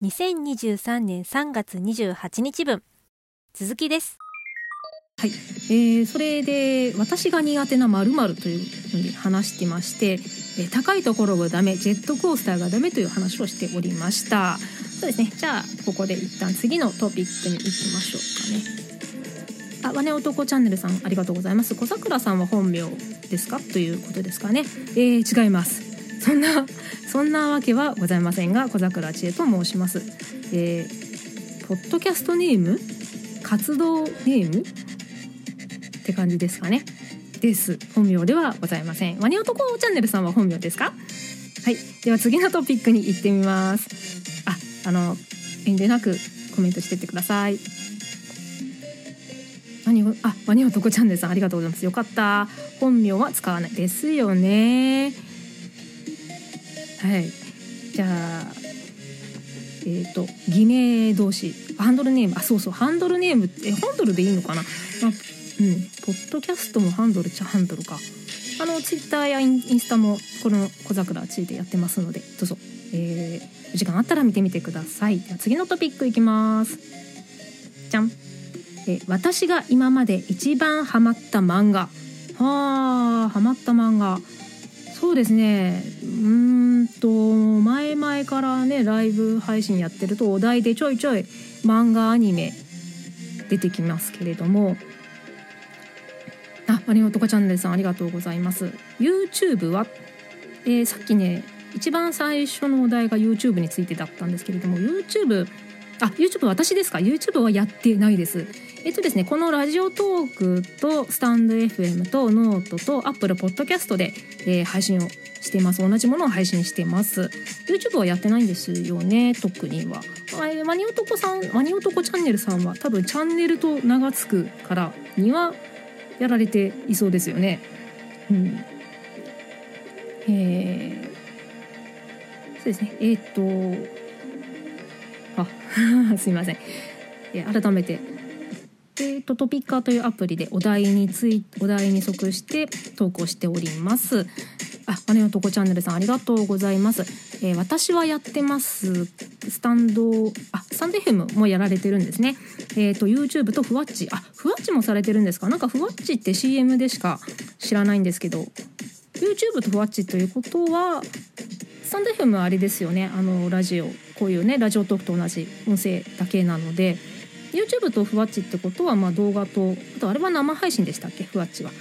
2023年3月28日分。続きです。はい、えー、それで私が苦手なまるというふうに話してまして、えー、高いところがダメジェットコースターがダメという話をしておりました。そうですね。じゃあここで一旦次のトピックに行きましょうかね。あ、わね男チャンネルさんありがとうございます。小桜さんは本名ですか？ということですかね。えー、違います。そんなそんなわけはございませんが小桜知恵と申します、えー、ポッドキャストネーム活動ネームって感じですかね。です。本名ではございません。ワニ男チャンネルさんは本名ですか？はい。では次のトピックに行ってみます。ああの遠慮なくコメントしてってください。ワニあワニ男チャンネルさんありがとうございます。よかった。本名は使わないですよね。はい。じゃあえっ、ー、と偽名同士。ハンドルネーム。あそうそう。ハンドルネームってハンドルでいいのかな、まあ、うん。ポッドキャストもハンドルちゃハンドルか。あのツイッターやインスタもこの小桜地でやってますのでどうぞ、えー、お時間あったら見てみてください。では次のトピックいきます。じゃん。え私が今まで一番ハマった漫画。はあハマった漫画。そうですね。うん。と前々からねライブ配信やってるとお題でちょいちょい漫画アニメ出てきますけれども。あマリオとかチャンネルさんありがとうございます。YouTube は、えー、さっきね一番最初のお題が YouTube についてだったんですけれども YouTube あ YouTube 私ですか？YouTube はやってないです。えっとですねこのラジオトークとスタンド FM とノートと Apple Podcast で、えー、配信をしています。同じものを配信してます。YouTube はやってないんですよね特には。ワニ男さんワニ男チャンネルさんは多分チャンネルと名が付くからにはやられていそうですよね。うん。えー、そうですね。えー、っとあ すいません、え改めてえーと、トピッカーというアプリでお題についお題に即して投稿しております。あ、姉のとこチャンネルさんありがとうございます。えー、私はやってます。スタンド、あ、スタンド FM もやられてるんですね。えっ、ー、と、YouTube とふわっち。あ、ふわっちもされてるんですか？なんかふわっちって CM でしか知らないんですけど、YouTube とふわっちということは、スタンド FM はあれですよね？あの、ラジオ、こういうね、ラジオトークと同じ音声だけなので、YouTube とふわっちってことはまあ動画とあとあれは生配信でしたっけ？ふわっちは。っ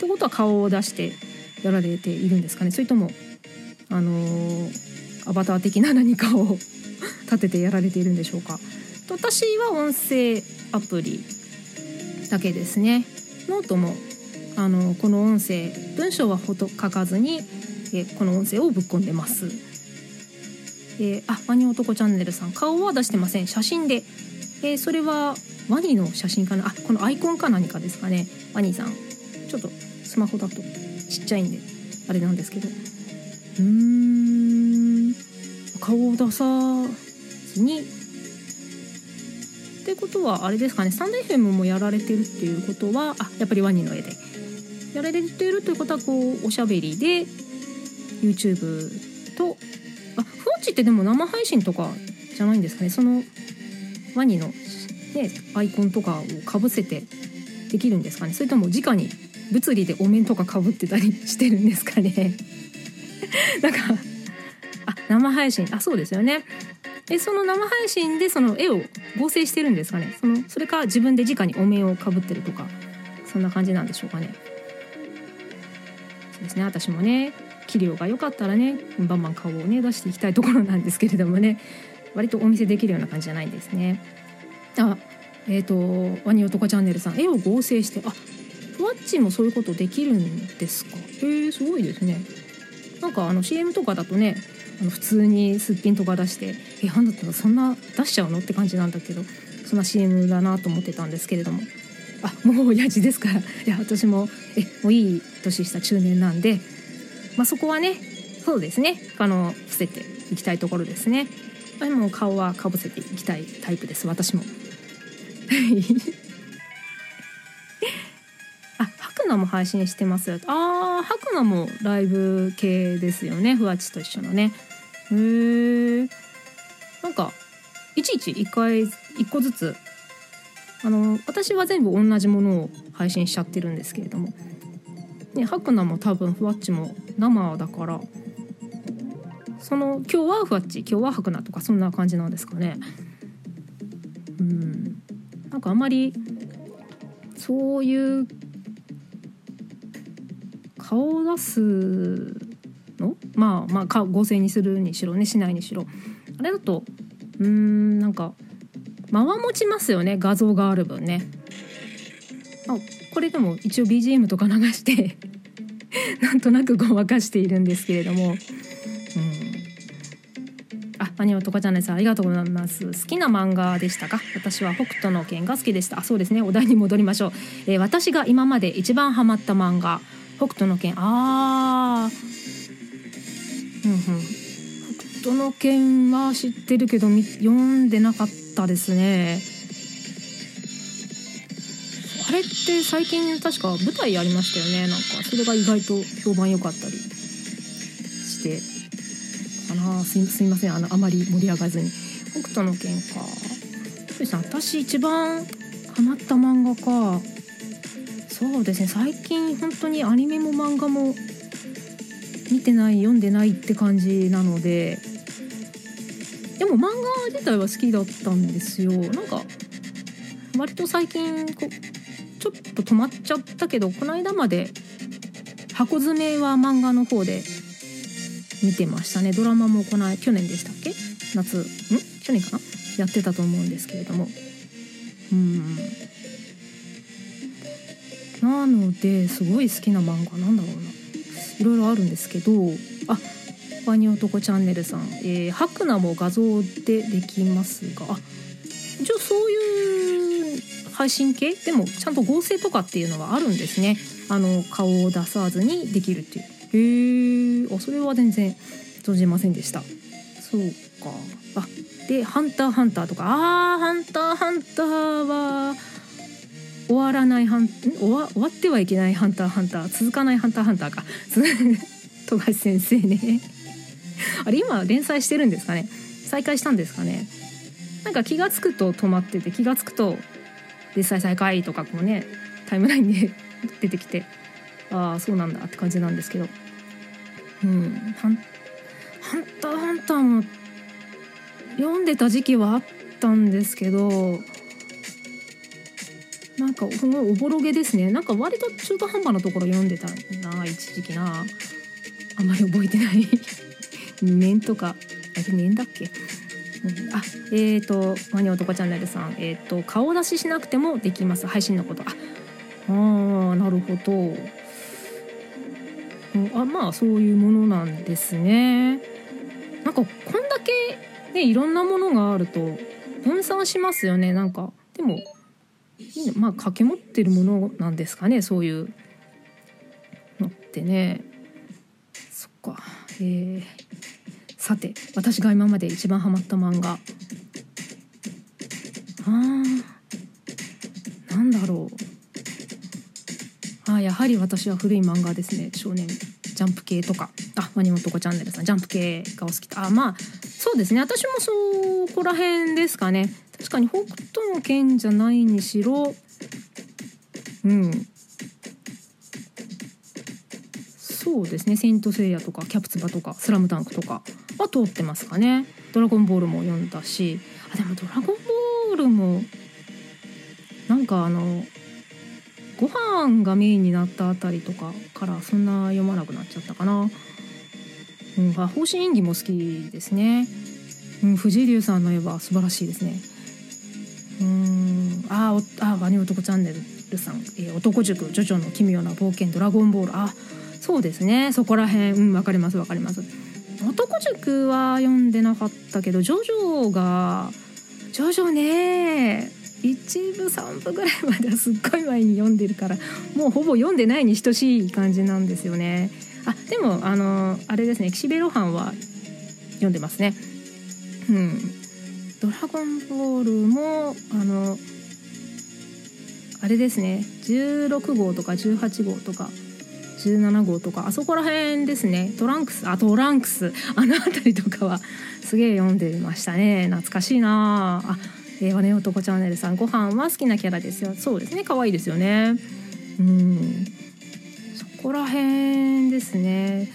てことは顔を出してやられているんですかね？それともあのー、アバター的な何かを 立ててやられているんでしょうか？私は音声アプリだけですねノートもあのこの音声文章はほぼ書かずにえこの音声をぶっ込んでます。えー、あワニ男チャンネルさん。顔は出してません。写真で。えー、それはワニの写真かな？あこのアイコンか何かですかね？ワニさん。ちょっとスマホだとちっちゃいんであれなんですけど。うーん。顔を出さずに。ってことはあれですかね？スタンド FM もやられてるっていうことはあやっぱりワニの絵で。やられてるということはこうおしゃべりで YouTube とあふわってでも生配信とかじゃないんですかね。そのワニの、ね、アイコンとかをかぶせてできるんですかね。それとも直に物理でお面とかかぶってたりしてるんですかね。なんかあ生配信。あそうですよね。でその生配信でその絵を合成してるんですかね。そのそれか自分で直にお面をかぶってるとかそんな感じなんでしょうかねそうですね私もね器量が良かったらねバンバン顔をね出していきたいところなんですけれどもね割とお見せできるような感じじゃないんですね。あえっ、ー、とワニ男チャンネルさん絵を合成してあふわっちもそういうことできるんですか？へえすごいですね。なんかあの CM とかだとねあの普通にすっぴんとか出してえなんだったらそんな出しちゃうのって感じなんだけどそんな CM だなと思ってたんですけれどもあもう親父ですからいや私もえもういい年した中年なんで、まあ、そこはねそうですね。あの伏せていきたいところですね。でも顔はかぶせていきたいタイプです。私も。あ白菜も配信してます。よあー白菜もライブ系ですよね。ふわちと一緒のね。へえんかいちいち1回1個ずつあの私は全部同じものを配信しちゃってるんですけれども、ね、ハクナも多分ふわっちも生だからその今日はふわっち今日はハクナとかそんな感じなんですかね。うん。なんかあんまりそういう顔を出すの？まあまあ合成にするにしろねしないにしろ。あれだとうんなんか間は持ちますよね画像がある分ね。これでも一応 BGM とか流して なんとなくごまかしているんですけれども。うん。あマニオとかチャンネルさんありがとうございます。好きな漫画でしたか？私は北斗の拳が好きでした。あそうですね。お題に戻りましょう、えー私が今まで一番ハマった漫画。北斗の拳。あー。うんうん。北斗の拳は知ってるけど読んでなかったですね。れって最近確か舞台ありましたよね。なんかそれが意外と評判良かったりして。かなすいすいません。あのあまり盛り上がらずに。北斗の拳か。そうですね私一番ハマった漫画か。そうですね。最近本当にアニメも漫画も見てない読んでないって感じなので。でも漫画自体は好きだったんですよ。なんか割と最近こうちょっと止まっちゃったけどこの間まで箱詰めは漫画の方で見てましたね。ドラマもこの去年でしたっけ？夏ん？去年かな？やってたと思うんですけれども。うん。なのですごい好きな漫画なんだろうな。いろいろあるんですけど。あワニ男チャンネルさん、え、ハクナも画像でできますが。あ一応そういう配信系？でもちゃんと合成とかっていうのはあるんですね。あの顔を出さずにできるっていう。へえそれは全然存じませんでした。そうか。あで「ハンターハンター」とか。あー「ハンターハンター」は終わらないハン終わ終わってはいけない「ハンターハンター」続かない「ハンターハンターか」富樫先生ね。あれ今連載してるんですかね？再開したんですかね？なんか気が付くと止まってて気が付くと連載再開とかこうねタイムラインで 出てきてああそうなんだって感じなんですけど。うんハン「ハンターハンター」も読んでた時期はあったんですけどなんかすごいおぼろげですね。なんか割と中途半端なところ読んでたな一時期な。あんまり覚えてない。年とかあれ年だっけ、あえっ、ー、とマニ男チャンネルさん。えっ、ー、と顔出ししなくてもできます。配信のこと。ああなるほど、あまあそういうものなんですね。なんかこんだけねいろんなものがあると分散しますよね。なんかでもまあ掛け持ってるものなんですかね。そういうのってね。そっか。えー、さて私が今まで一番ハマった漫画。あー。なんだろう。あやはり私は古い漫画ですね。少年ジャンプ系とか。あワニモトコチャンネルさんジャンプ系がお好き。あまあそうですね。私もそこら辺ですかね。確かに北斗の拳じゃないにしろうん。そうですね「セイント・セイヤ」とか「キャプツバ」とか「スラムダンクとか。は通ってますかね「ドラゴンボール」も読んだし。あでも「ドラゴンボール」もなんかあのご飯がメインになったあたりとかからそんな読まなくなっちゃったかな。うん、あ方針演技も好きですね。うん、藤井龍さんの絵は素晴らしいですね。うんああワニ男チャンネルさん、えー、男塾ジョジョの奇妙な冒険ドラゴンボール。あそうですね。そこら辺。うんわかりますわかります。男塾は読んでなかったけどジョジョがジョジョね1部3部ぐらいまではすっごい前に読んでるからもうほぼ読んでないに等しい感じなんですよね。あでもあのあれですね岸辺露伴は読んでますね。うん。ドラゴンボールもあのあれですね16号とか18号とか17号とかあそこら辺ですね。トランクスあトランクス。あの辺りとかはすげえ読んでましたね。懐かしいな。あ平和ね男チャンネルさん。ご飯は好きなキャラですよ。そうですね。可愛いですよね。うん。そこら辺ですね。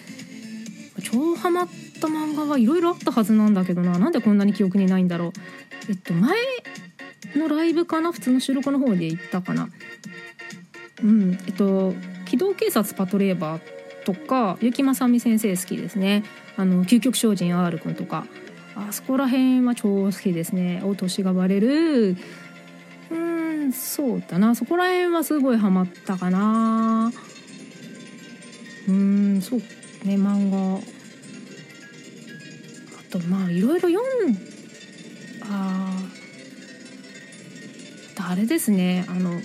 超ハマった漫画はいろいろあったはずなんだけどな。なんでこんなに記憶にないんだろう。えっと前のライブかな？普通の収録の方で行ったかな。うん。えっと機動警察パトレーバーとか雪正美先生好きですね。あの究極精進 R くんとか。あそこら辺は超好きですね。お年がバレる。うんそうだな。そこら辺はすごいハマったかな。うんそうね。漫画。あとまあいろいろ読んああれですね。あの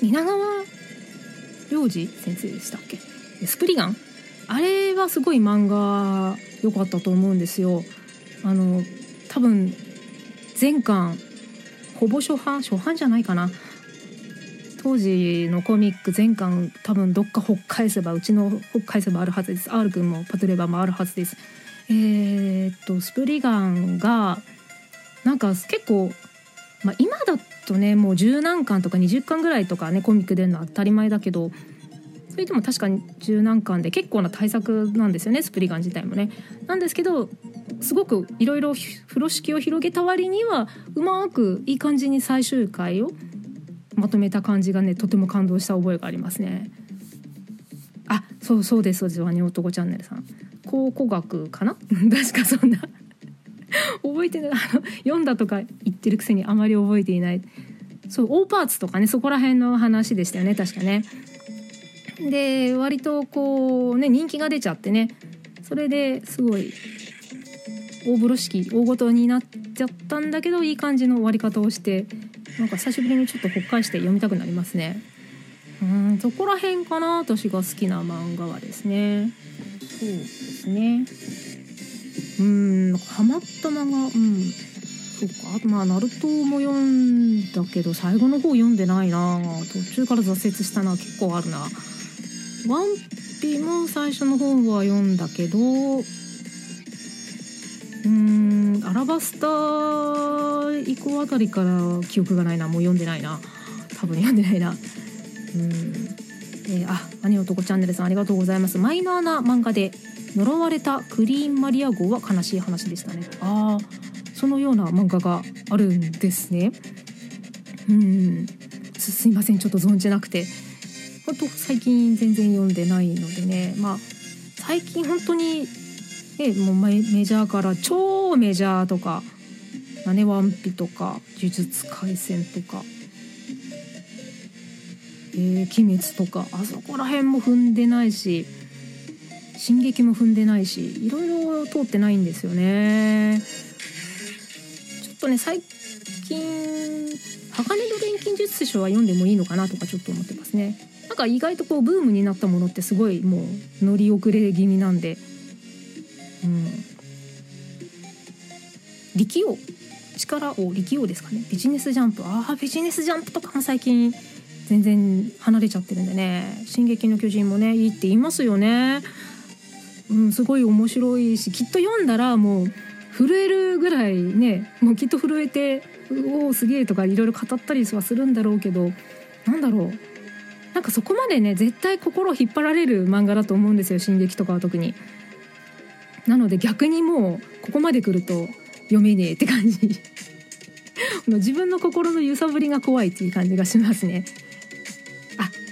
蜷川良二先生でしたっけ？スプリガン？あれはすごい漫画良かったと思うんですよ。あの多分全巻ほぼ初版初版じゃないかな。当時のコミック全巻多分どっか北海せばうちの北海せばあるはずです。R 君もパトレーバーもあるはずです。えー、っとスプリガンがなんか結構、まあ、今だとねもう十何巻とか20巻ぐらいとかねコミック出るのは当たり前だけどそれでも確かに十何巻で結構な対策なんですよねスプリガン自体もね。なんですけどすごくいろいろ風呂敷を広げた割にはうまくいい感じに最終回をまとめた感じがねとても感動した覚えがありますね。あそうそうですそうですワニ男チャンネルさん考古学かな？確かそんな 覚えてないあの読んだとか言ってるくせにあまり覚えていない。そう大パーツとかねそこら辺の話でしたよね確かね。で割とこうね人気が出ちゃってね。それですごい大風呂敷大ごとになっちゃったんだけどいい感じの終わり方をしてなんか久しぶりにちょっとほっかいして読みたくなりますね。うんそこら辺かな私が好きな漫画はですね。そうですね。うん。ハマった漫画。うん。そうか。あとまあナルトも読んだけど最後の方読んでないな。途中から挫折したな結構あるな。ワンピも最初の方は読んだけどうんアラバスタ以降あたりから記憶がないな。もう読んでないな。多分読んでないな。うん。えー、あ何男チャンネルさんありがとうございます。マイナーな漫画で呪われたクリーンマリア号は悲しい話でしたね。ああそのような漫画があるんですね。うん。すいません。ちょっと存じなくて。本当最近全然読んでないのでね。まあ最近本当にねもうメジャーから超メジャーとか「ナネワンピ」とか「呪術廻戦」とか「えー、鬼滅」とかあそこら辺も踏んでないし「進撃」も踏んでないしいろいろ通ってないんですよね。ちょっとね最近「鋼の錬金術師」は読んでもいいのかなとかちょっと思ってますね。なんか意外とこうブームになったものってすごいもう乗り遅れ気味なんで。うん。力王。力を力王ですかね。ビジネスジャンプ。ああビジネスジャンプとかも最近全然離れちゃってるんでね「進撃の巨人」もねいいって言いますよね。うん、すごい面白いしきっと読んだらもう震えるぐらいねもうきっと震えて「おおすげえ」とかいろいろ語ったりはするんだろうけどなんだろうなんかそこまでね絶対心を引っ張られる漫画だと思うんですよ「進撃」とかは特に。なので逆にもうここまで来ると読めねえって感じ 自分の心の揺さぶりが怖いっていう感じがしますね、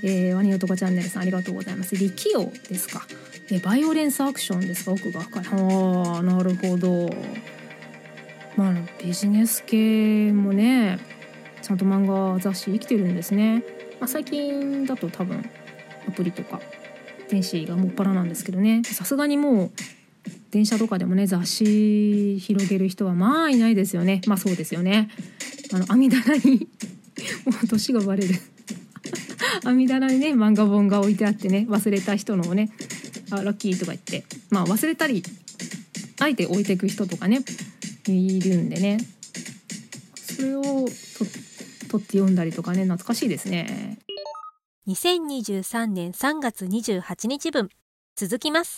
えー、ワニ男チャンネルさんありがとうございます。力王ですか。えバイオレンスアクションですか奥が深い。ああなるほど。まあビジネス系もねちゃんと漫画雑誌生きてるんですね、まあ、最近だと多分アプリとか電子がもっぱらなんですけどね。さすがにもう電車とかでもね雑誌広げる人はまあいないですよね。まあそうですよね。あの網棚に もう年がバレる。網棚にね漫画本が置いてあってね忘れた人のをねあラッキーとか言ってまあ忘れたりあえて置いていく人とかねいるんでね。それを取って読んだりとかね懐かしいですね。2023年3月28日分続きます。